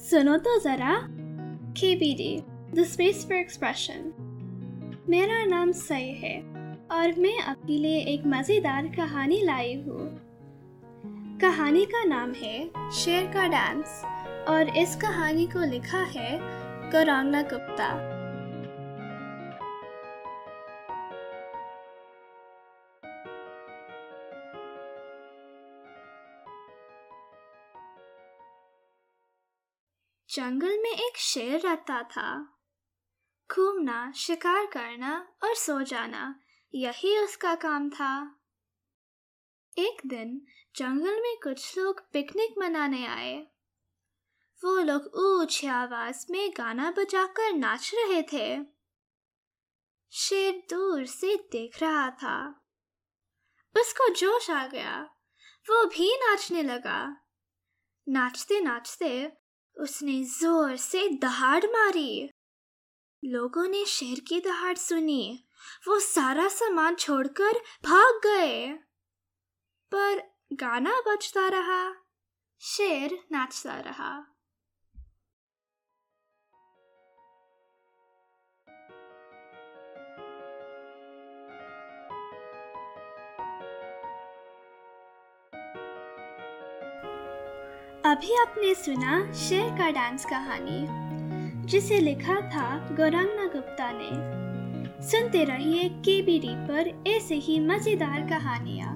सुनो तो जरा। K B D the space for expression मेरा नाम सई है और मैं आपके लिए एक मज़ेदार कहानी लाई हूँ। कहानी का नाम है शेर का डांस और इस कहानी को लिखा है गौरांगना गुप्ता। जंगल में एक शेर रहता था। घूमना, शिकार करना और सो जाना, यही उसका काम था। एक दिन जंगल में कुछ लोग पिकनिक मनाने आए। वो लोग ऊँची आवाज़ में गाना बजाकर नाच रहे थे। शेर दूर से देख रहा था। उसको जोश आ गया। वो भी नाचने लगा। नाचते नाचते उसने ज़ोर से दहाड़ मारी। लोगों ने शेर की दहाड़ सुनी। वो सारा सामान छोड़कर भाग गए। पर गाना बजता रहा, शेर नाचता रहा। अभी आपने सुना शेर का डांस कहानी, जिसे लिखा था गौरंगना गुप्ता ने। सुनते रहिए केबीडी पर ऐसे ही मज़ेदार कहानियाँ।